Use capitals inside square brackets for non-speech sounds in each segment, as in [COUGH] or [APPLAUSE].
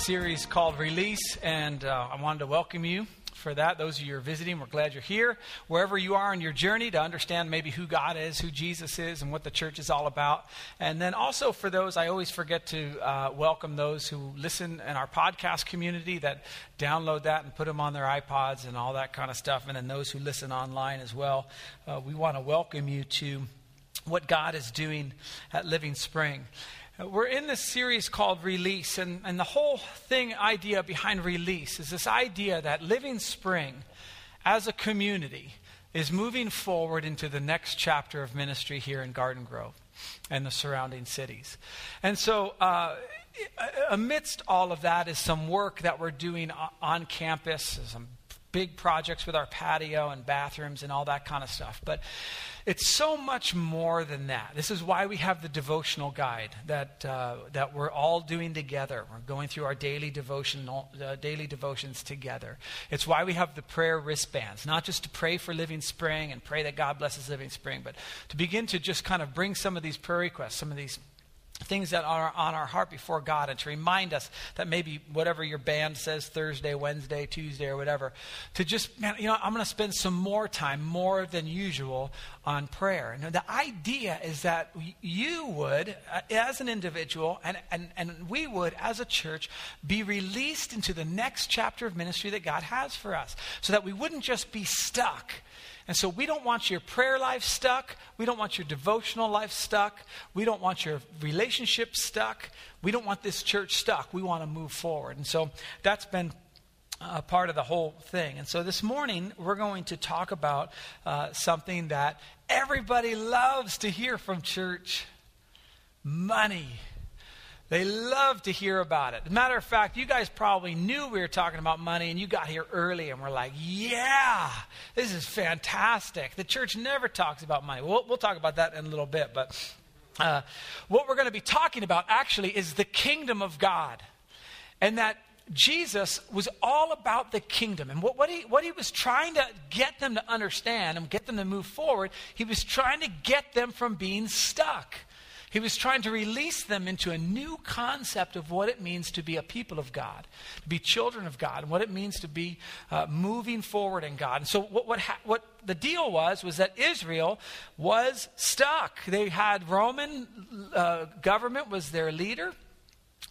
series called Release, and uh, I wanted to welcome you for that. Those of you who are visiting, we're glad you're here. Wherever you are in your journey to understand maybe who God is, who Jesus is, and what the church is all about. And then also for those, I always forget to uh, welcome those who listen in our podcast community that download that and put them on their iPods and all that kind of stuff. And then those who listen online as well. Uh, we want to welcome you to what God is doing at Living Spring. We're in this series called Release, and, and the whole thing, idea behind release, is this idea that Living Spring as a community is moving forward into the next chapter of ministry here in Garden Grove and the surrounding cities. And so, uh, amidst all of that is some work that we're doing on campus, some big projects with our patio and bathrooms and all that kind of stuff. But it's so much more than that. This is why we have the devotional guide that, uh, that we're all doing together. We're going through our daily, devotional, uh, daily devotions together. It's why we have the prayer wristbands, not just to pray for Living Spring and pray that God blesses Living Spring, but to begin to just kind of bring some of these prayer requests, some of these things that are on our heart before God and to remind us that maybe whatever your band says Thursday, Wednesday, Tuesday, or whatever, to just, man, you know, I'm going to spend some more time, more than usual, on prayer. Now, the idea is that you would, uh, as an individual, and, and, and we would, as a church, be released into the next chapter of ministry that God has for us so that we wouldn't just be stuck and so we don't want your prayer life stuck. We don't want your devotional life stuck. We don't want your relationship stuck. We don't want this church stuck. We want to move forward. And so that's been a part of the whole thing. And so this morning, we're going to talk about uh, something that everybody loves to hear from church money. They love to hear about it. matter of fact, you guys probably knew we were talking about money and you got here early and we're like, yeah, this is fantastic. The church never talks about money. We'll, we'll talk about that in a little bit. But uh, what we're going to be talking about actually is the kingdom of God. And that Jesus was all about the kingdom. And what, what, he, what he was trying to get them to understand and get them to move forward, he was trying to get them from being stuck. He was trying to release them into a new concept of what it means to be a people of God, to be children of God, and what it means to be uh, moving forward in God. And so, what, what, ha- what the deal was, was that Israel was stuck. They had Roman uh, government was their leader.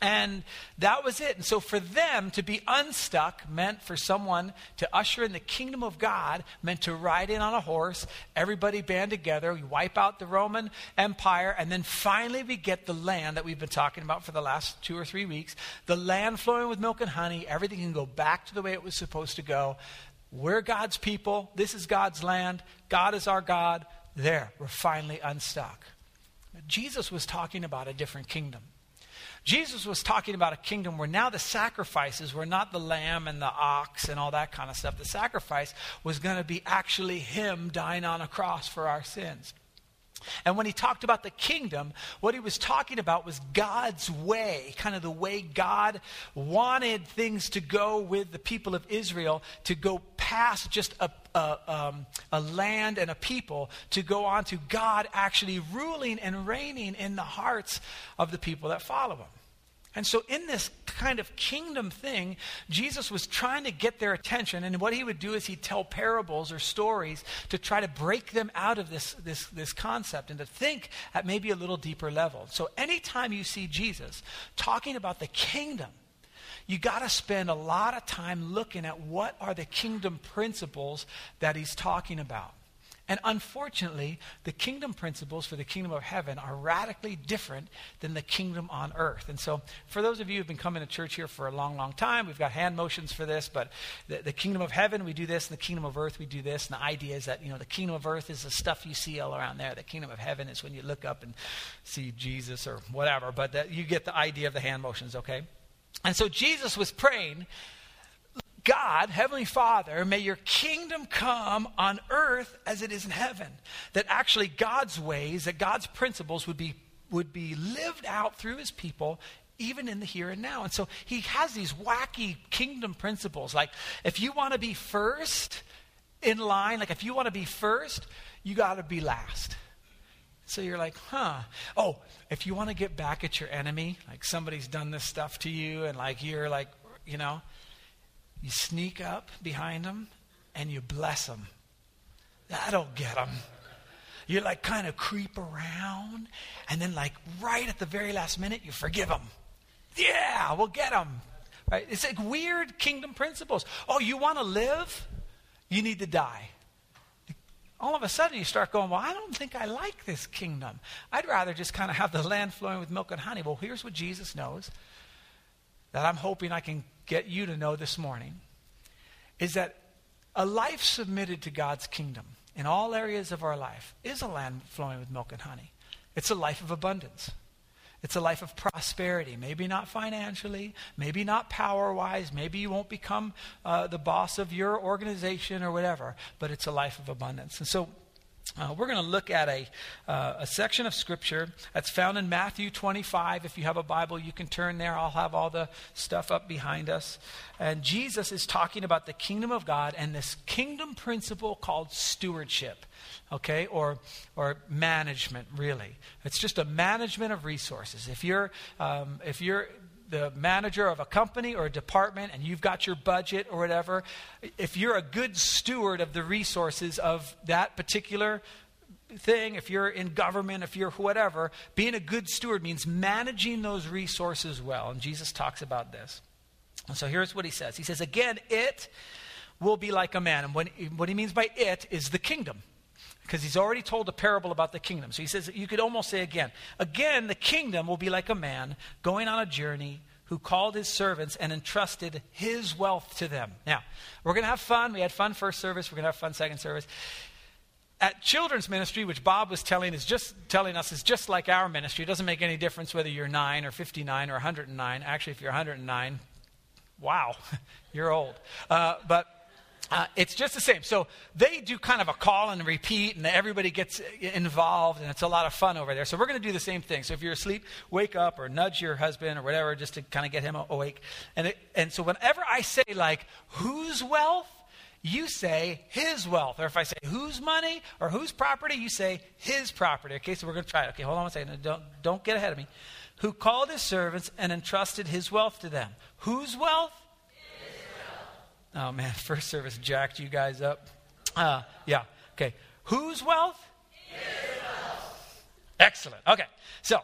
And that was it. And so for them to be unstuck meant for someone to usher in the kingdom of God, meant to ride in on a horse, everybody band together, we wipe out the Roman Empire, and then finally we get the land that we've been talking about for the last two or three weeks. The land flowing with milk and honey, everything can go back to the way it was supposed to go. We're God's people. This is God's land. God is our God. There, we're finally unstuck. Jesus was talking about a different kingdom. Jesus was talking about a kingdom where now the sacrifices were not the lamb and the ox and all that kind of stuff. The sacrifice was going to be actually Him dying on a cross for our sins. And when he talked about the kingdom, what he was talking about was God's way, kind of the way God wanted things to go with the people of Israel, to go past just a, a, um, a land and a people, to go on to God actually ruling and reigning in the hearts of the people that follow him. And so, in this kind of kingdom thing, Jesus was trying to get their attention. And what he would do is he'd tell parables or stories to try to break them out of this, this, this concept and to think at maybe a little deeper level. So, anytime you see Jesus talking about the kingdom, you got to spend a lot of time looking at what are the kingdom principles that he's talking about. And unfortunately, the kingdom principles for the kingdom of heaven are radically different than the kingdom on earth. And so, for those of you who've been coming to church here for a long, long time, we've got hand motions for this, but the, the kingdom of heaven, we do this, and the kingdom of earth, we do this. And the idea is that, you know, the kingdom of earth is the stuff you see all around there. The kingdom of heaven is when you look up and see Jesus or whatever. But you get the idea of the hand motions, okay? And so, Jesus was praying God, Heavenly Father, may your kingdom come on earth as it is in heaven. That actually God's ways, that God's principles would be, would be lived out through his people even in the here and now. And so he has these wacky kingdom principles. Like if you want to be first in line, like if you want to be first, you got to be last. So you're like, huh. Oh, if you want to get back at your enemy, like somebody's done this stuff to you, and like you're like, you know, you sneak up behind them and you bless them. That'll get them. You like kind of creep around, and then like right at the very last minute, you forgive them. Yeah, we'll get them. Right? It's like weird kingdom principles. Oh, you want to live? You need to die. All of a sudden, you start going, Well, I don't think I like this kingdom. I'd rather just kind of have the land flowing with milk and honey. Well, here's what Jesus knows that I'm hoping I can get you to know this morning is that a life submitted to God's kingdom in all areas of our life is a land flowing with milk and honey. It's a life of abundance. It's a life of prosperity. Maybe not financially, maybe not power wise, maybe you won't become uh, the boss of your organization or whatever, but it's a life of abundance. And so uh, we're going to look at a, uh, a section of Scripture that's found in Matthew 25. If you have a Bible, you can turn there. I'll have all the stuff up behind us. And Jesus is talking about the kingdom of God and this kingdom principle called stewardship, okay, or, or management, really. It's just a management of resources. If you're, um, if you're the manager of a company or a department and you've got your budget or whatever, if you're a good steward of the resources of that particular thing, if you're in government, if you're whatever, being a good steward means managing those resources well. And Jesus talks about this. And so here's what he says He says, again, it will be like a man. And what, what he means by it is the kingdom because he's already told a parable about the kingdom. So he says, you could almost say again, again, the kingdom will be like a man going on a journey who called his servants and entrusted his wealth to them. Now, we're going to have fun. We had fun first service. We're going to have fun second service. At children's ministry, which Bob was telling is just telling us is just like our ministry. It doesn't make any difference whether you're 9 or 59 or 109. Actually, if you're 109, wow, [LAUGHS] you're old. Uh, but uh, it's just the same. So they do kind of a call and repeat, and everybody gets involved, and it's a lot of fun over there. So we're going to do the same thing. So if you're asleep, wake up or nudge your husband or whatever just to kind of get him awake. And, it, and so whenever I say, like, whose wealth? You say his wealth. Or if I say whose money or whose property, you say his property. Okay, so we're going to try it. Okay, hold on a second. Don't, don't get ahead of me. Who called his servants and entrusted his wealth to them. Whose wealth? Oh man, [LAUGHS] first service jacked you guys up. Uh, yeah. Okay. Whose wealth? wealth? Excellent. Okay. So,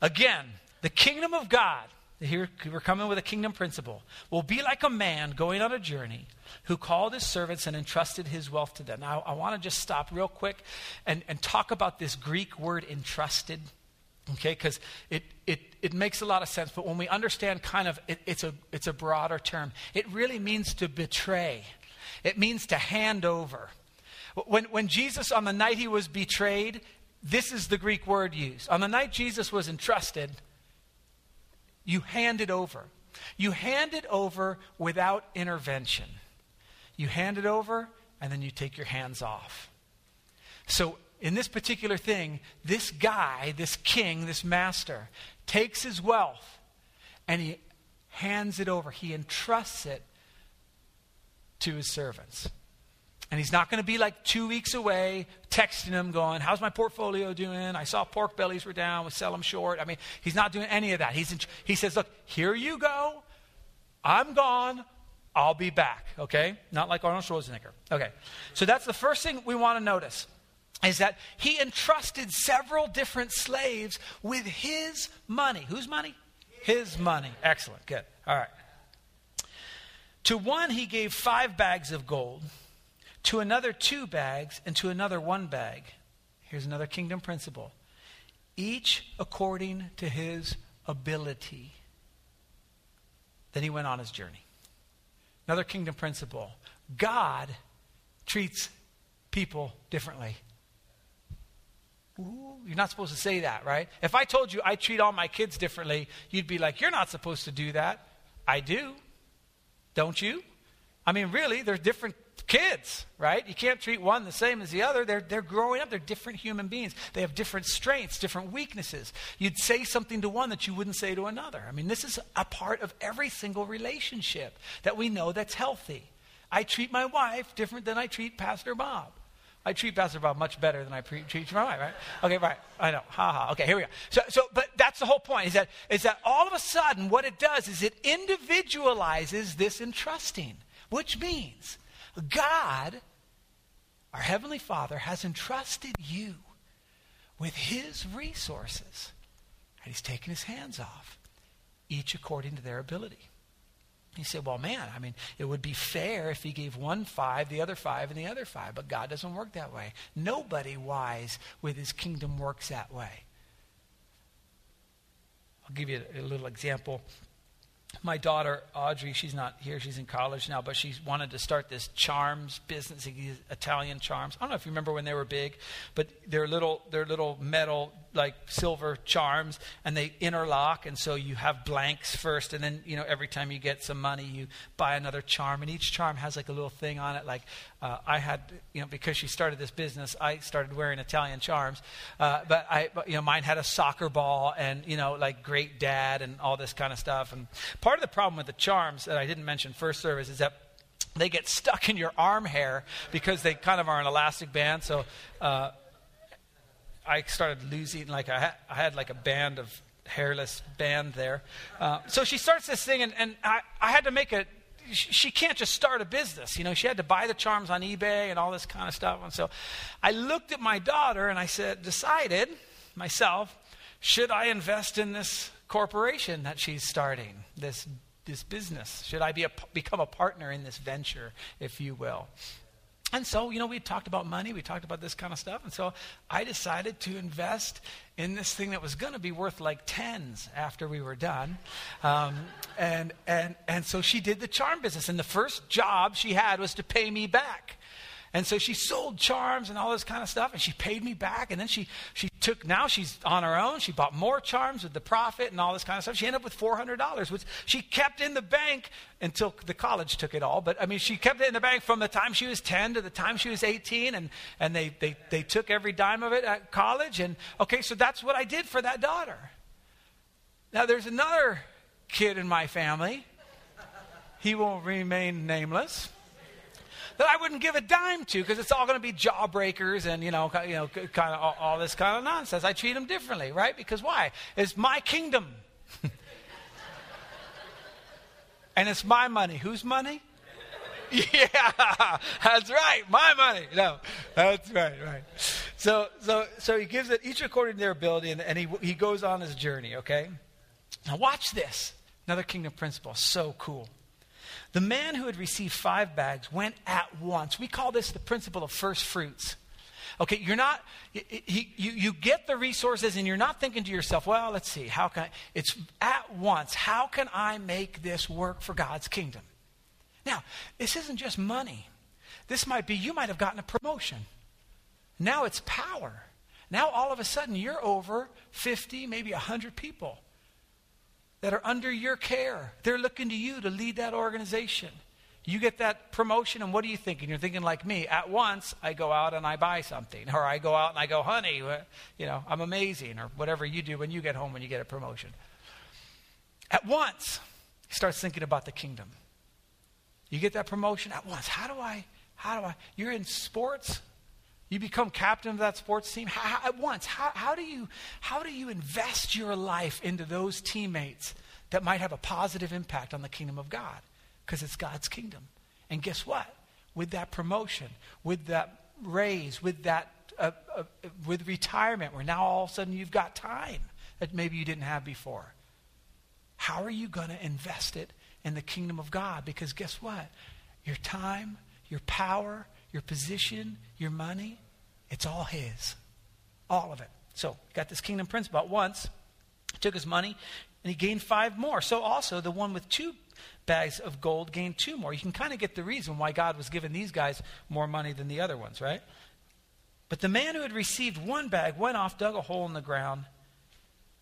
again, the kingdom of God, here we're coming with a kingdom principle, will be like a man going on a journey who called his servants and entrusted his wealth to them. Now, I want to just stop real quick and, and talk about this Greek word entrusted. Okay, because it, it, it makes a lot of sense, but when we understand kind of, it, it's, a, it's a broader term. It really means to betray, it means to hand over. When, when Jesus, on the night he was betrayed, this is the Greek word used. On the night Jesus was entrusted, you hand it over. You hand it over without intervention. You hand it over, and then you take your hands off. So in this particular thing, this guy, this king, this master, takes his wealth and he hands it over. He entrusts it to his servants. And he's not going to be like two weeks away texting them, going, How's my portfolio doing? I saw pork bellies were down, we sell them short. I mean, he's not doing any of that. He's in, he says, Look, here you go. I'm gone. I'll be back. Okay? Not like Arnold Schwarzenegger. Okay. So that's the first thing we want to notice is that he entrusted several different slaves with his money. Whose money? His money. Excellent. Good. All right. To one, he gave five bags of gold, to another, two bags, and to another, one bag. Here's another kingdom principle each according to his ability. Then he went on his journey. Another kingdom principle God treats people differently. Ooh, you're not supposed to say that, right? If I told you I treat all my kids differently, you'd be like, You're not supposed to do that. I do. Don't you? I mean, really, they're different kids, right? You can't treat one the same as the other. They're, they're growing up. They're different human beings. They have different strengths, different weaknesses. You'd say something to one that you wouldn't say to another. I mean, this is a part of every single relationship that we know that's healthy. I treat my wife different than I treat Pastor Bob. I treat Pastor Bob much better than I pre- treat my wife, right? Okay, right. I know. Ha ha. Okay, here we go. So, so, but that's the whole point is that, is that all of a sudden what it does is it individualizes this entrusting, which means God, our Heavenly Father, has entrusted you with His resources, and He's taken His hands off, each according to their ability. He said, Well, man, I mean, it would be fair if he gave one five, the other five, and the other five. But God doesn't work that way. Nobody wise with his kingdom works that way. I'll give you a, a little example my daughter Audrey, she's not here, she's in college now, but she wanted to start this charms business, Italian charms. I don't know if you remember when they were big, but they're little, they're little metal, like silver charms, and they interlock, and so you have blanks first, and then you know every time you get some money, you buy another charm, and each charm has like a little thing on it. Like uh, I had, you know, because she started this business, I started wearing Italian charms, uh, but I, you know, mine had a soccer ball, and you know, like great dad, and all this kind of stuff, and Part of the problem with the charms that I didn't mention first service is that they get stuck in your arm hair because they kind of are an elastic band. So uh, I started losing, like, I had, I had like a band of hairless band there. Uh, so she starts this thing, and, and I, I had to make a, she can't just start a business. You know, she had to buy the charms on eBay and all this kind of stuff. And so I looked at my daughter and I said, decided myself, should I invest in this corporation that she's starting, this, this business? Should I be a, become a partner in this venture, if you will? And so, you know, we talked about money, we talked about this kind of stuff. And so I decided to invest in this thing that was going to be worth like tens after we were done. Um, and, and, and so she did the charm business. And the first job she had was to pay me back. And so she sold charms and all this kind of stuff, and she paid me back. And then she, she took, now she's on her own. She bought more charms with the profit and all this kind of stuff. She ended up with $400, which she kept in the bank until the college took it all. But I mean, she kept it in the bank from the time she was 10 to the time she was 18, and, and they, they, they took every dime of it at college. And okay, so that's what I did for that daughter. Now, there's another kid in my family. He will remain nameless that I wouldn't give a dime to because it's all going to be jawbreakers and, you know, you know kind of all, all this kind of nonsense. I treat them differently, right? Because why? It's my kingdom. [LAUGHS] and it's my money. Whose money? [LAUGHS] yeah, that's right. My money. No, that's right, right. So, so, so he gives it each according to their ability, and, and he, he goes on his journey, okay? Now, watch this. Another kingdom principle. So cool. The man who had received five bags went at once. We call this the principle of first fruits. Okay, you're not, you, you, get the resources and you're not thinking to yourself, well, let's see, how can I, it's at once, how can I make this work for God's kingdom? Now, this isn't just money. This might be, you might have gotten a promotion. Now it's power. Now all of a sudden you're over 50, maybe 100 people that are under your care. They're looking to you to lead that organization. You get that promotion, and what are you thinking? You're thinking like me. At once, I go out and I buy something, or I go out and I go, honey, you know, I'm amazing, or whatever you do when you get home when you get a promotion. At once, he starts thinking about the kingdom. You get that promotion at once. How do I, how do I, you're in sports, you become captain of that sports team how, at once. How, how, do you, how do you invest your life into those teammates that might have a positive impact on the kingdom of God? Because it's God's kingdom. And guess what? With that promotion, with that raise, with that uh, uh, with retirement, where now all of a sudden you've got time that maybe you didn't have before. How are you going to invest it in the kingdom of God? Because guess what? Your time, your power, your position, your money, it's all His. All of it. So, got this kingdom prince At once, took his money, and he gained five more. So, also, the one with two bags of gold gained two more. You can kind of get the reason why God was giving these guys more money than the other ones, right? But the man who had received one bag went off, dug a hole in the ground,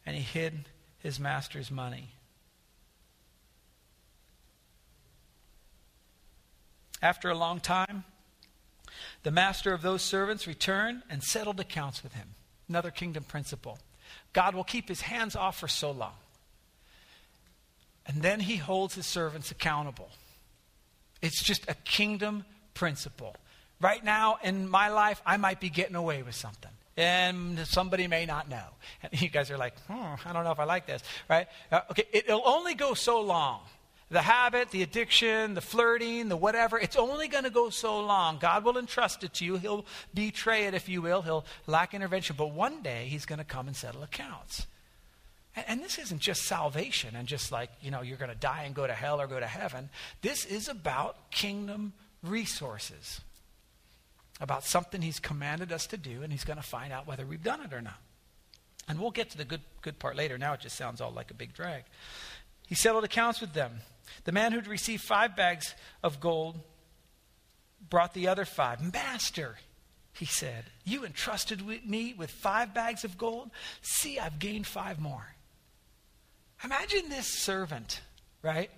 and he hid his master's money. After a long time, the master of those servants returned and settled accounts with him. Another kingdom principle. God will keep his hands off for so long. And then he holds his servants accountable. It's just a kingdom principle. right now in my life, I might be getting away with something. And somebody may not know. And [LAUGHS] you guys are like, hmm, I don't know if I like this, right? Uh, okay, it'll only go so long. The habit, the addiction, the flirting, the whatever, it's only going to go so long. God will entrust it to you. He'll betray it, if you will. He'll lack intervention. But one day, He's going to come and settle accounts. And, and this isn't just salvation and just like, you know, you're going to die and go to hell or go to heaven. This is about kingdom resources, about something He's commanded us to do, and He's going to find out whether we've done it or not. And we'll get to the good, good part later. Now it just sounds all like a big drag. He settled accounts with them. The man who'd received five bags of gold brought the other five. Master, he said, you entrusted me with five bags of gold. See, I've gained five more. Imagine this servant, right?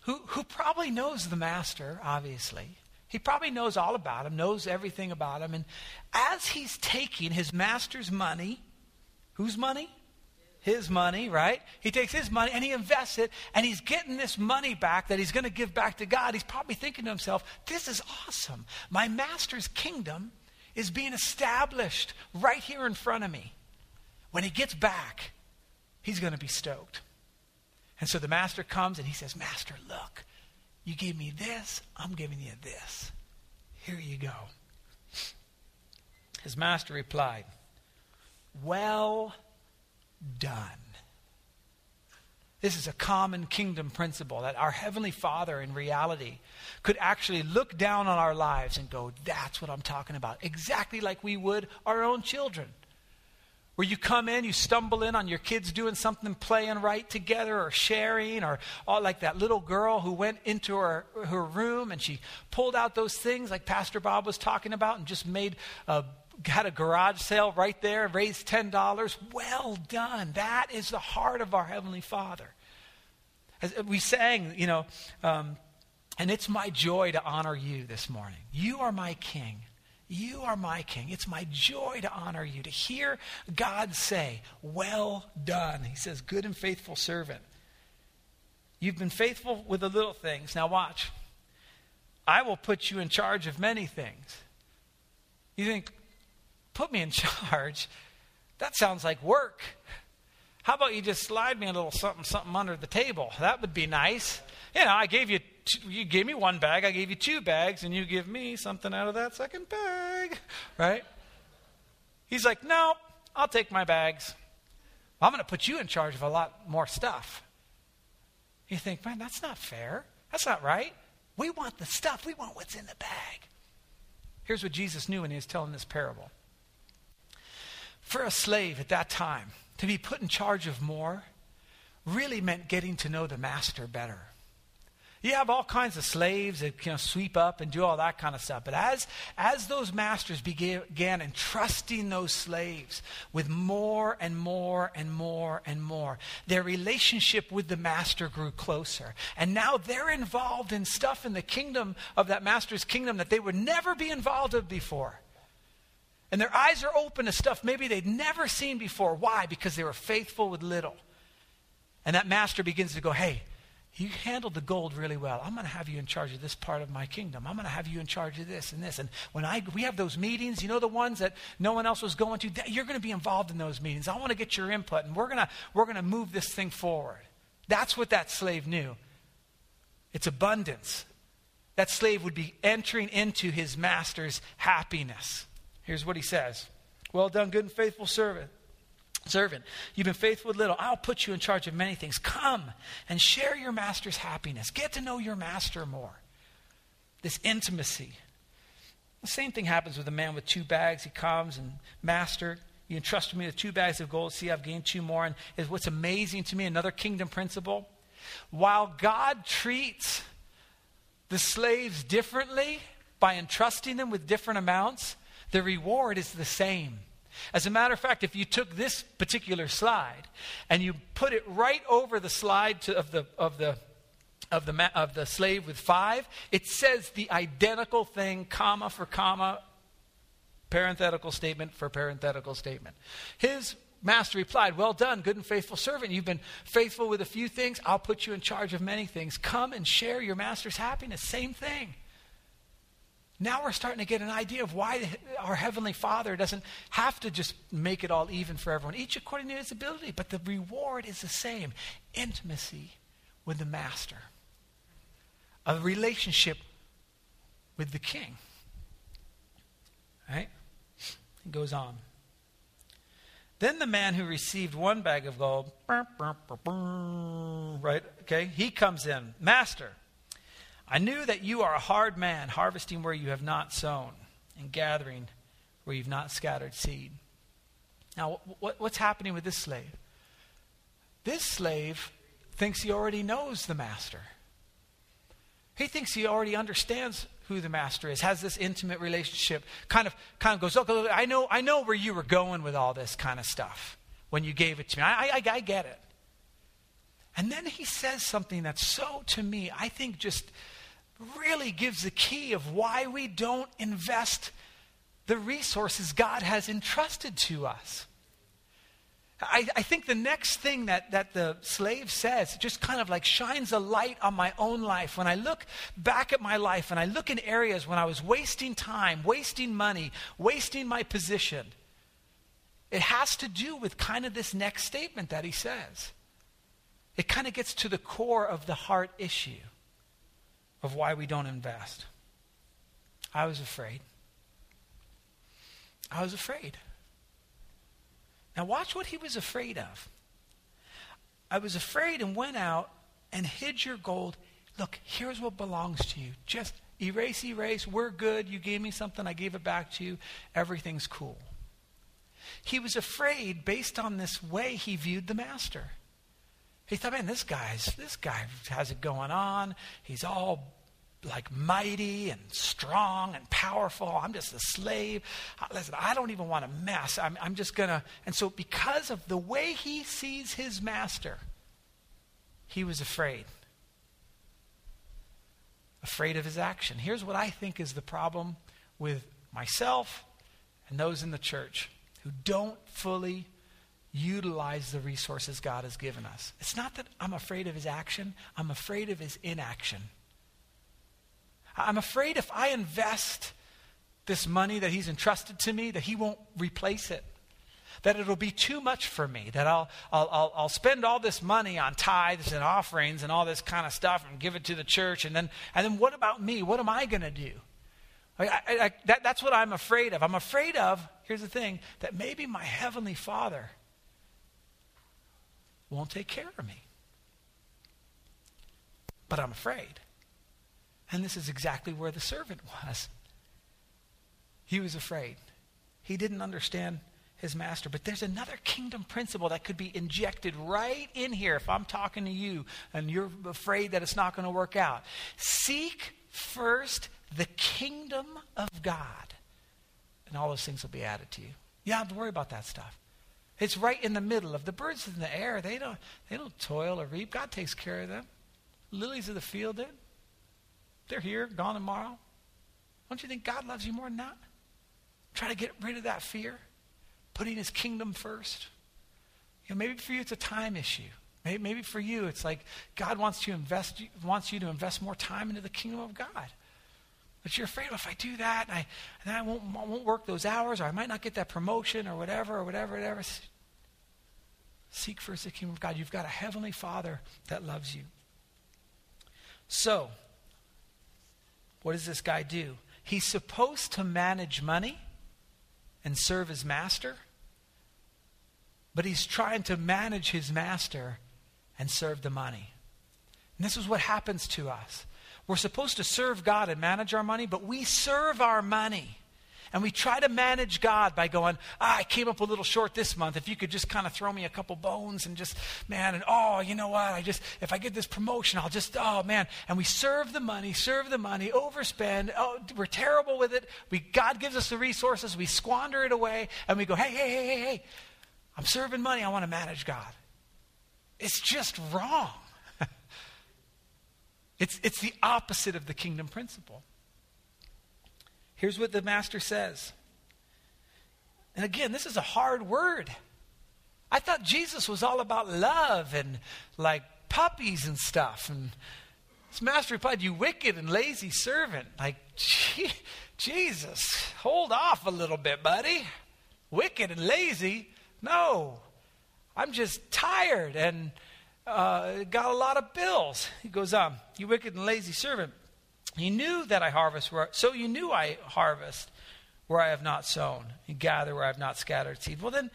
Who, who probably knows the master, obviously. He probably knows all about him, knows everything about him. And as he's taking his master's money, whose money? His money, right? He takes his money and he invests it, and he's getting this money back that he's going to give back to God. He's probably thinking to himself, This is awesome. My master's kingdom is being established right here in front of me. When he gets back, he's going to be stoked. And so the master comes and he says, Master, look, you gave me this, I'm giving you this. Here you go. His master replied, Well done. This is a common kingdom principle that our Heavenly Father, in reality, could actually look down on our lives and go, That's what I'm talking about. Exactly like we would our own children. Where you come in, you stumble in on your kids doing something, playing right together or sharing, or all like that little girl who went into her, her room and she pulled out those things like Pastor Bob was talking about and just made a had a garage sale right there, raised $10. Well done. That is the heart of our Heavenly Father. As we sang, you know, um, and it's my joy to honor you this morning. You are my King. You are my king. It's my joy to honor you, to hear God say, Well done. He says, Good and faithful servant. You've been faithful with the little things. Now watch. I will put you in charge of many things. You think, put me in [LAUGHS] charge? That sounds like work. How about you just slide me a little something, something under the table? That would be nice. You know, I gave you you gave me one bag, I gave you two bags, and you give me something out of that second bag, [LAUGHS] right? He's like, no, I'll take my bags. I'm going to put you in charge of a lot more stuff. You think, man, that's not fair. That's not right. We want the stuff, we want what's in the bag. Here's what Jesus knew when he was telling this parable. For a slave at that time, to be put in charge of more really meant getting to know the master better. You have all kinds of slaves that you know, sweep up and do all that kind of stuff. But as, as those masters began, began entrusting those slaves with more and more and more and more, their relationship with the master grew closer. And now they're involved in stuff in the kingdom of that master's kingdom that they would never be involved in before. And their eyes are open to stuff maybe they'd never seen before. Why? Because they were faithful with little. And that master begins to go, hey, you handled the gold really well. I'm going to have you in charge of this part of my kingdom. I'm going to have you in charge of this and this. And when I we have those meetings, you know the ones that no one else was going to, you're going to be involved in those meetings. I want to get your input and we're going to we're going to move this thing forward. That's what that slave knew. It's abundance. That slave would be entering into his master's happiness. Here's what he says. Well done, good and faithful servant. Servant, you've been faithful with little. I'll put you in charge of many things. Come and share your master's happiness. Get to know your master more. This intimacy. The same thing happens with a man with two bags. He comes and, Master, you entrusted me with two bags of gold. See, I've gained two more. And is what's amazing to me, another kingdom principle. While God treats the slaves differently by entrusting them with different amounts, the reward is the same. As a matter of fact, if you took this particular slide and you put it right over the slide to, of, the, of, the, of, the, of the slave with five, it says the identical thing, comma for comma, parenthetical statement for parenthetical statement. His master replied, Well done, good and faithful servant. You've been faithful with a few things. I'll put you in charge of many things. Come and share your master's happiness. Same thing. Now we're starting to get an idea of why our Heavenly Father doesn't have to just make it all even for everyone, each according to his ability, but the reward is the same intimacy with the Master, a relationship with the King. Right? It goes on. Then the man who received one bag of gold, [LAUGHS] right? Okay, he comes in, Master. I knew that you are a hard man, harvesting where you have not sown, and gathering where you've not scattered seed. Now, what, what's happening with this slave? This slave thinks he already knows the master. He thinks he already understands who the master is, has this intimate relationship, kind of kind of goes, oh, I know, I know where you were going with all this kind of stuff when you gave it to me. I, I, I get it. And then he says something that's so, to me, I think just really gives the key of why we don't invest the resources God has entrusted to us. I, I, think the next thing that, that the slave says just kind of like shines a light on my own life. When I look back at my life and I look in areas when I was wasting time, wasting money, wasting my position, it has to do with kind of this next statement that he says. It kind of gets to the core of the heart issue of why we don't invest. I was afraid. I was afraid. Now, watch what he was afraid of. I was afraid and went out and hid your gold. Look, here's what belongs to you. Just erase, erase. We're good. You gave me something. I gave it back to you. Everything's cool. He was afraid based on this way he viewed the master. He thought, man, this guy's this guy has it going on. He's all like mighty and strong and powerful. I'm just a slave. Uh, listen, I don't even want to mess. I'm, I'm just to. And so, because of the way he sees his master, he was afraid. Afraid of his action. Here's what I think is the problem with myself and those in the church who don't fully utilize the resources God has given us. It's not that I'm afraid of his action, I'm afraid of his inaction. I'm afraid if I invest this money that he's entrusted to me, that he won't replace it. That it'll be too much for me. That I'll, I'll, I'll, I'll spend all this money on tithes and offerings and all this kind of stuff and give it to the church. And then, and then what about me? What am I going to do? I, I, I, that, that's what I'm afraid of. I'm afraid of, here's the thing, that maybe my Heavenly Father won't take care of me. But I'm afraid. And this is exactly where the servant was. He was afraid. He didn't understand his master. But there's another kingdom principle that could be injected right in here if I'm talking to you and you're afraid that it's not going to work out. Seek first the kingdom of God, and all those things will be added to you. You don't have to worry about that stuff. It's right in the middle of the birds in the air. They don't, they don't toil or reap. God takes care of them. Lilies of the field did. They're here, gone tomorrow. Don't you think God loves you more than that? Try to get rid of that fear, putting his kingdom first. You know, maybe for you it's a time issue. Maybe, maybe for you it's like God wants to invest wants you to invest more time into the kingdom of God. But you're afraid, well, if I do that, and I, and I won't, I won't work those hours, or I might not get that promotion, or whatever, or whatever, whatever. Seek first the kingdom of God. You've got a heavenly Father that loves you. So, what does this guy do? He's supposed to manage money and serve his master, but he's trying to manage his master and serve the money. And this is what happens to us. We're supposed to serve God and manage our money, but we serve our money. And we try to manage God by going, ah, I came up a little short this month. If you could just kind of throw me a couple bones and just, man, and oh, you know what? I just, if I get this promotion, I'll just, oh, man. And we serve the money, serve the money, overspend. Oh, we're terrible with it. We, God gives us the resources. We squander it away. And we go, hey, hey, hey, hey, hey. I'm serving money. I want to manage God. It's just wrong. [LAUGHS] it's, it's the opposite of the kingdom principle. Here's what the master says. And again, this is a hard word. I thought Jesus was all about love and like puppies and stuff. And His master replied, You wicked and lazy servant. Like, gee, Jesus, hold off a little bit, buddy. Wicked and lazy? No. I'm just tired and uh, got a lot of bills. He goes on, You wicked and lazy servant. You knew that I harvest where, so you knew I harvest where I have not sown and gather where I have not scattered seed. Well, then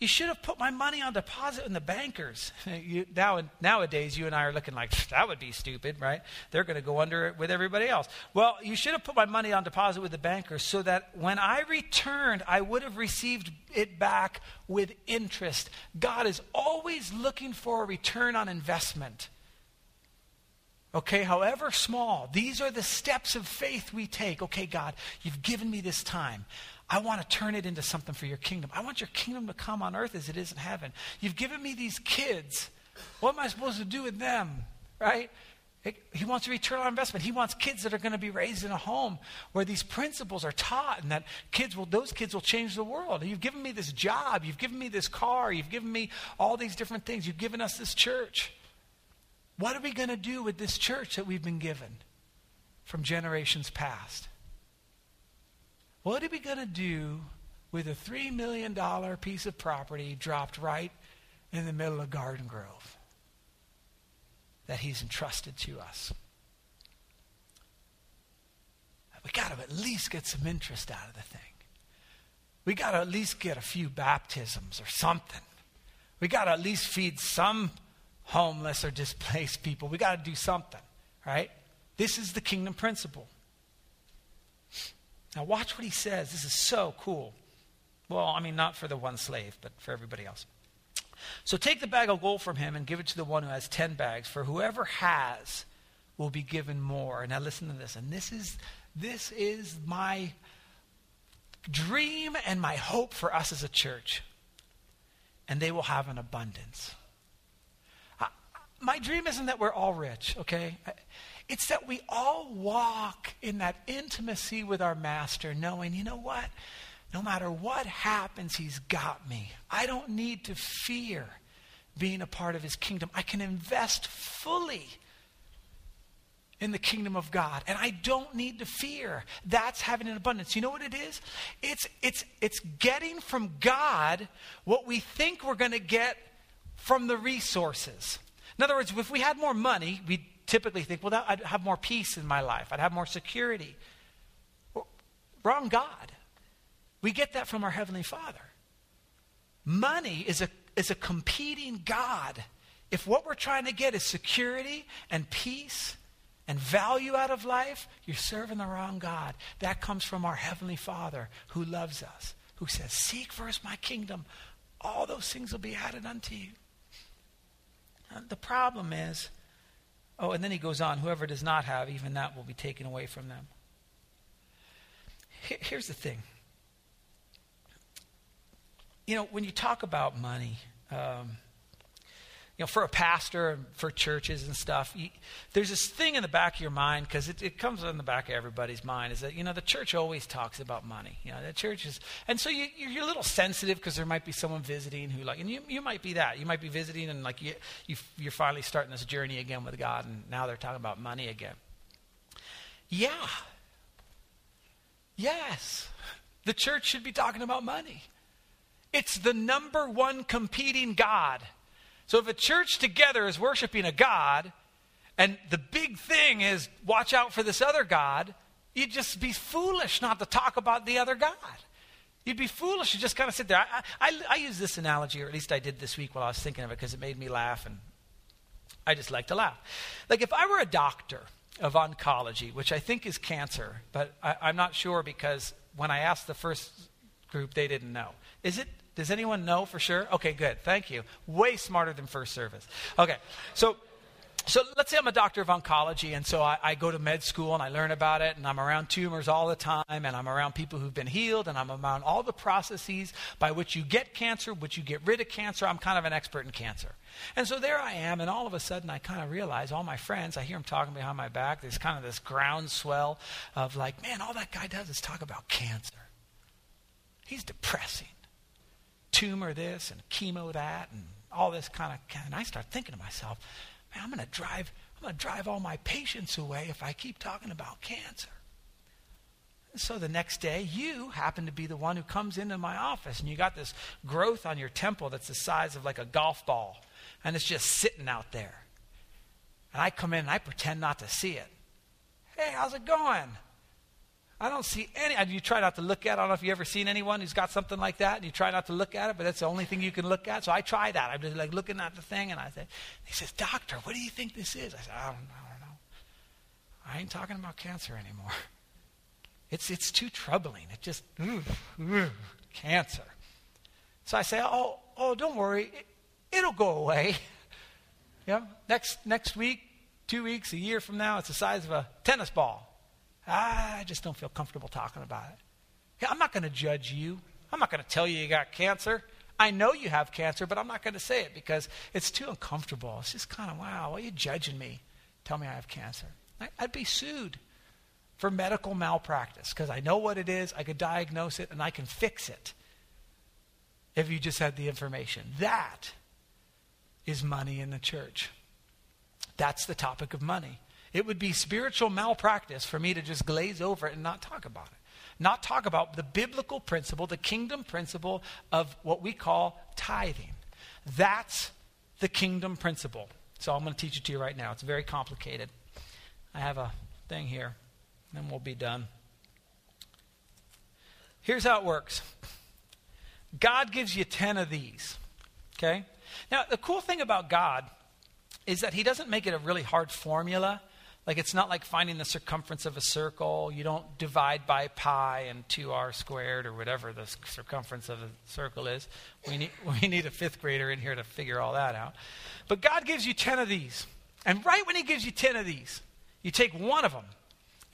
you should have put my money on deposit in the bankers. [LAUGHS] You, now, nowadays, you and I are looking like that would be stupid, right? They're going to go under it with everybody else. Well, you should have put my money on deposit with the bankers so that when I returned, I would have received it back with interest. God is always looking for a return on investment. Okay, however small, these are the steps of faith we take. Okay, God, you've given me this time. I want to turn it into something for your kingdom. I want your kingdom to come on earth as it is in heaven. You've given me these kids. What am I supposed to do with them? Right? He wants a return on investment. He wants kids that are going to be raised in a home where these principles are taught and that kids will, those kids will change the world. You've given me this job. You've given me this car. You've given me all these different things. You've given us this church. What are we going to do with this church that we've been given from generations past? What are we going to do with a $3 million piece of property dropped right in the middle of Garden Grove that he's entrusted to us? We got to at least get some interest out of the thing. We got to at least get a few baptisms or something. We got to at least feed some homeless or displaced people. We got to do something, right? This is the kingdom principle. Now, watch what he says. This is so cool. Well, I mean, not for the one slave, but for everybody else. So take the bag of gold from him and give it to the one who has 10 bags, for whoever has will be given more. Now, listen to this. And this is, this is my dream and my hope for us as a church. And they will have an abundance my dream isn't that we're all rich, okay? It's that we all walk in that intimacy with our master, knowing, you know what? No matter what happens, he's got me. I don't need to fear being a part of his kingdom. I can invest fully in the kingdom of God. And I don't need to fear. That's having an abundance. You know what it is? It's it's it's getting from God what we think we're going to get from the resources. In other words, if we had more money, we typically think, well, that, I'd have more peace in my life, I'd have more security. Well, wrong God. We get that from our Heavenly Father. Money is a, is a competing God. If what we're trying to get is security and peace and value out of life, you're serving the wrong God. That comes from our Heavenly Father who loves us, who says, Seek first my kingdom. All those things will be added unto you. The problem is, oh, and then he goes on, whoever does not have, even that will be taken away from them. Here's the thing. You know, when you talk about money, um, you know, for a pastor and for churches and stuff, you, there's this thing in the back of your mind because it, it, comes in the back of everybody's mind is that you know the church always talks about money. You know, the church is, and so you, you're a little sensitive because there might be someone visiting who like, and you, you might be that. You might be visiting and like you, you you're finally starting this journey again with God, and now they're talking about money again. Yeah. Yes, the church should be talking about money. It's the number one competing God so if a church together is worshiping a God, and the big thing is watch out for this other God, you'd just be foolish not to talk about the other God. You'd be foolish to just kind of sit there. I, I, I use this analogy, or at least I did this week while I was thinking of it, because it made me laugh, and I just like to laugh. Like if I were a doctor of oncology, which I think is cancer, but I, I'm not sure because when I asked the first group, they didn't know. Is it does anyone know for sure? Okay, good. Thank you. Way smarter than first service. Okay, so so let's say I'm a doctor of oncology, and so I, I, go to med school and I learn about it, and I'm around tumors all the time, and I'm around people who've been healed, and I'm around all the processes by which you get cancer, which you get rid of cancer. I'm kind of an expert in cancer. And so there I am, and all of a sudden I kind of realize all my friends, I hear them talking behind my back. There's kind of this groundswell of like, man, all that guy does is talk about cancer. He's depressing tumor this and chemo that and all this kind of. And I start thinking to myself, man, I'm going to drive, I'm going to drive all my patients away if I keep talking about cancer. So the next day, you happen to be the one who comes into my office, and you got this growth on your temple that's the size of like a golf ball, and it's just sitting out there. And I come in and I pretend not to see it. Hey, how's it going? I don't see any. You try not to look at it. I don't know if you've ever seen anyone who's got something like that, and you try not to look at it, but that's the only thing you can look at. So I try that. I'm just like looking at the thing, and I said, he says, Doctor, what do you think this is? I said, I don't, I don't know. I ain't talking about cancer anymore. [LAUGHS] It's, it's too troubling. It just, ooh, ooh, cancer. So I say, oh, oh, don't worry. It, will go away. [LAUGHS] Yeah. Next, next week, two weeks, a year from now, it's the size of a tennis ball. Ah, I just don't feel comfortable talking about it. I'm not going to judge you. I'm not going to tell you you got cancer. I know you have cancer, but I'm not going to say it because it's too uncomfortable. It's just kind of, wow, why are you judging me? Tell me I have cancer. I'd be sued for medical malpractice because I know what it is, I could diagnose it, and I can fix it if you just had the information. That is money in the church. That's the topic of money. It would be spiritual malpractice for me to just glaze over it and not talk about it. Not talk about the biblical principle, the kingdom principle of what we call tithing. That's the kingdom principle. So I'm going to teach it to you right now. It's very complicated. I have a thing here, and we'll be done. Here's how it works God gives you 10 of these. Okay? Now, the cool thing about God is that He doesn't make it a really hard formula. Like it's not like finding the circumference of a circle. You don't divide by pi and 2r squared or whatever the circumference of a circle is. We need, [LAUGHS] we need a fifth grader in here to figure all that out. But God gives you 10 of these. And right when He gives you 10 of these, you take one of them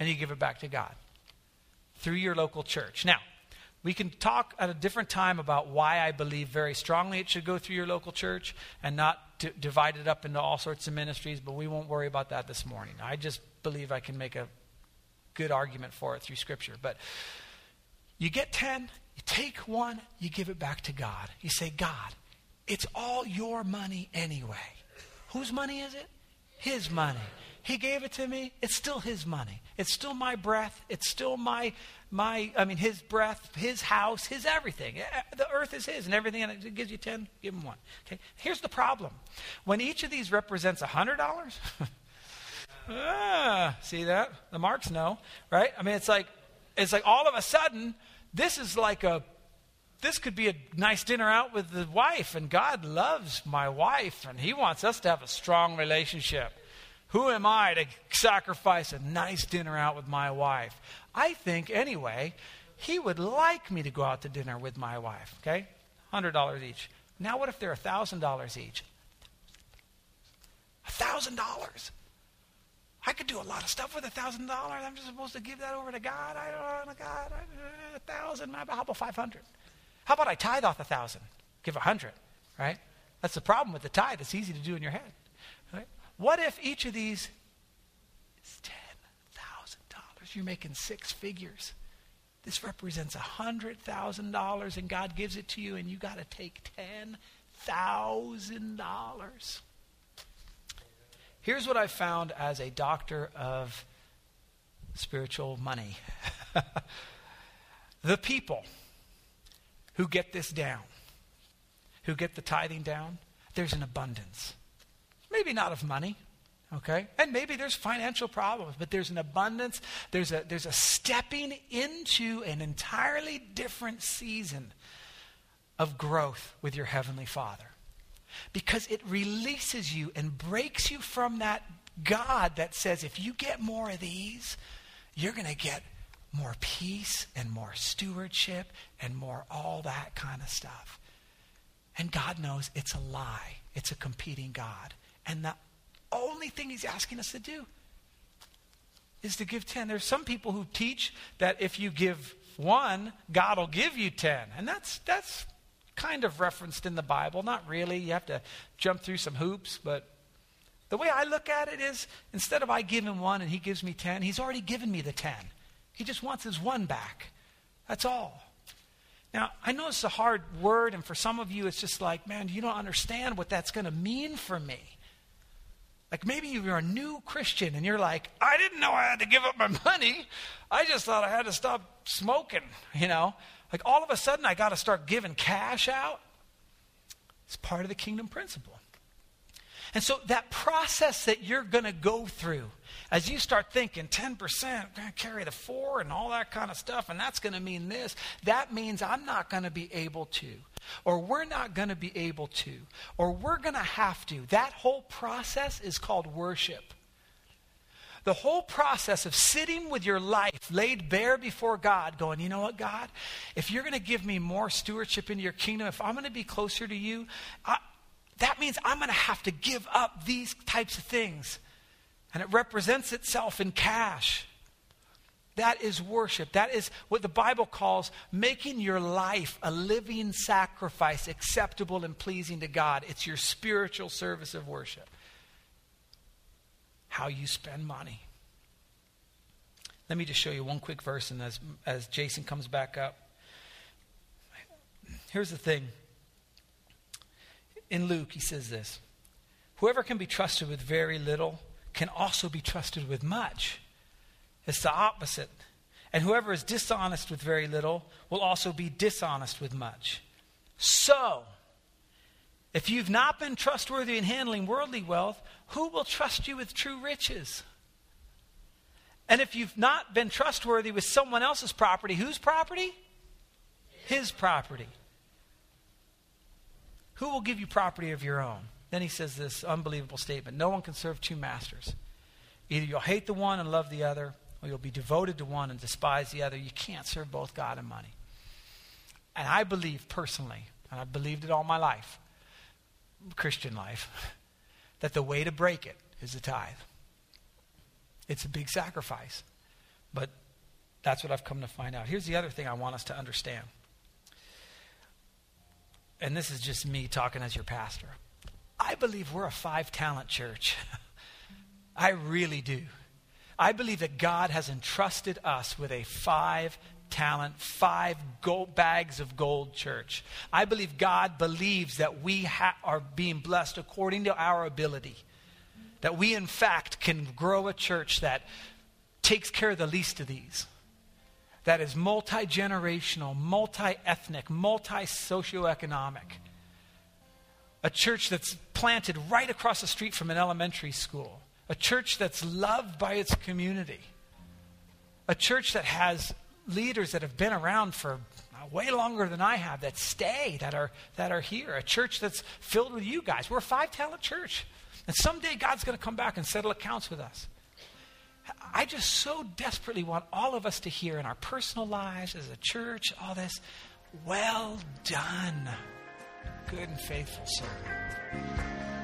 and you give it back to God through your local church. Now, we can talk at a different time about why I believe very strongly it should go through your local church and not to divide it up into all sorts of ministries, but we won't worry about that this morning. I just believe I can make a good argument for it through Scripture. But you get 10, you take one, you give it back to God. You say, God, it's all your money anyway. Whose money is it? His money. He gave it to me. It's still his money. It's still my breath. It's still my my I mean his breath, his house, his everything. Eh, eh, the earth is his and everything and it gives you 10, give him one. Okay? Here's the problem. When each of these represents $100, [LAUGHS] ah, see that? The marks know, right? I mean it's like it's like all of a sudden this is like a this could be a nice dinner out with the wife and God loves my wife and he wants us to have a strong relationship. Who am I to sacrifice a nice dinner out with my wife? I think, anyway, he would like me to go out to dinner with my wife, okay? $100 each. Now, what if they're $1,000 each? $1,000. I could do a lot of stuff with $1,000. I'm just supposed to give that over to God. I don't know, God, a thousand. How about 500? How about I tithe off a thousand? Give a hundred, right? That's the problem with the tithe. It's easy to do in your head. What if each of these is $10,000? You're making six figures. This represents $100,000 and God gives it to you and you got to take $10,000. Here's what I found as a doctor of spiritual money. [LAUGHS] the people who get this down, who get the tithing down, there's an abundance. Maybe not of money, okay? And maybe there's financial problems, but there's an abundance, there's a, there's a stepping into an entirely different season of growth with your Heavenly Father. Because it releases you and breaks you from that God that says, if you get more of these, you're going to get more peace and more stewardship and more all that kind of stuff. And God knows it's a lie, it's a competing God. And the only thing he's asking us to do is to give 10. There's some people who teach that if you give one, God will give you 10. And that's, that's kind of referenced in the Bible. Not really. You have to jump through some hoops. But the way I look at it is instead of I give him one and he gives me 10, he's already given me the 10. He just wants his one back. That's all. Now, I know it's a hard word, and for some of you, it's just like, man, you don't understand what that's going to mean for me. Like maybe you're a new Christian and you're like, I didn't know I had to give up my [LAUGHS] money. I just thought I had to stop smoking, you know? Like all of a sudden I got to start giving cash out. It's part of the kingdom principle. And so that process that you're going to go through as you start thinking 10%, going to carry the four and all that kind of stuff, and that's going to mean this, that means I'm not going to be able to, or we're not going to be able to, or we're going to have to. That whole process is called worship. The whole process of sitting with your life laid bare before God, going, you know what, God, if you're going to give me more stewardship into your kingdom, if I'm going to be closer to you, I, that means I'm going to have to give up these types of things. And it represents itself in cash. That is worship. That is what the Bible calls making your life a living sacrifice, acceptable and pleasing to God. It's your spiritual service of worship. How you spend money. Let me just show you one quick verse, and as, as Jason comes back up, here's the thing in Luke, he says this Whoever can be trusted with very little can also be trusted with much. It's the opposite. And whoever is dishonest with very little will also be dishonest with much. So, if you've not been trustworthy in handling worldly wealth, who will trust you with true riches? And if you've not been trustworthy with someone else's property, whose property? His property. Who will give you property of your own? Then he says this unbelievable statement No one can serve two masters. Either you'll hate the one and love the other, or you'll be devoted to one and despise the other. You can't serve both God and money. And I believe personally, and I've believed it all my life, Christian life, [LAUGHS] that the way to break it is the tithe. It's a big sacrifice. But that's what I've come to find out. Here's the other thing I want us to understand and this is just me talking as your pastor, I believe we're a five talent church. [LAUGHS] I really do. I believe that God has entrusted us with a five talent, five gold bags of gold church. I believe God believes that we ha- are being blessed according to our ability. That we, in fact, can grow a church that takes care of the least of these that is multi generational, multi ethnic, multi socioeconomic. A church that's planted right across the street from an elementary school. A church that's loved by its community. A church that has leaders that have been around for uh, way longer than I have that stay, that are, that are here. A church that's filled with you guys. We're a five talent church. And someday God's going to come back and settle accounts with us. I just so desperately want all of us to hear in our personal lives, as a church, all this, well done, good and faithful servant.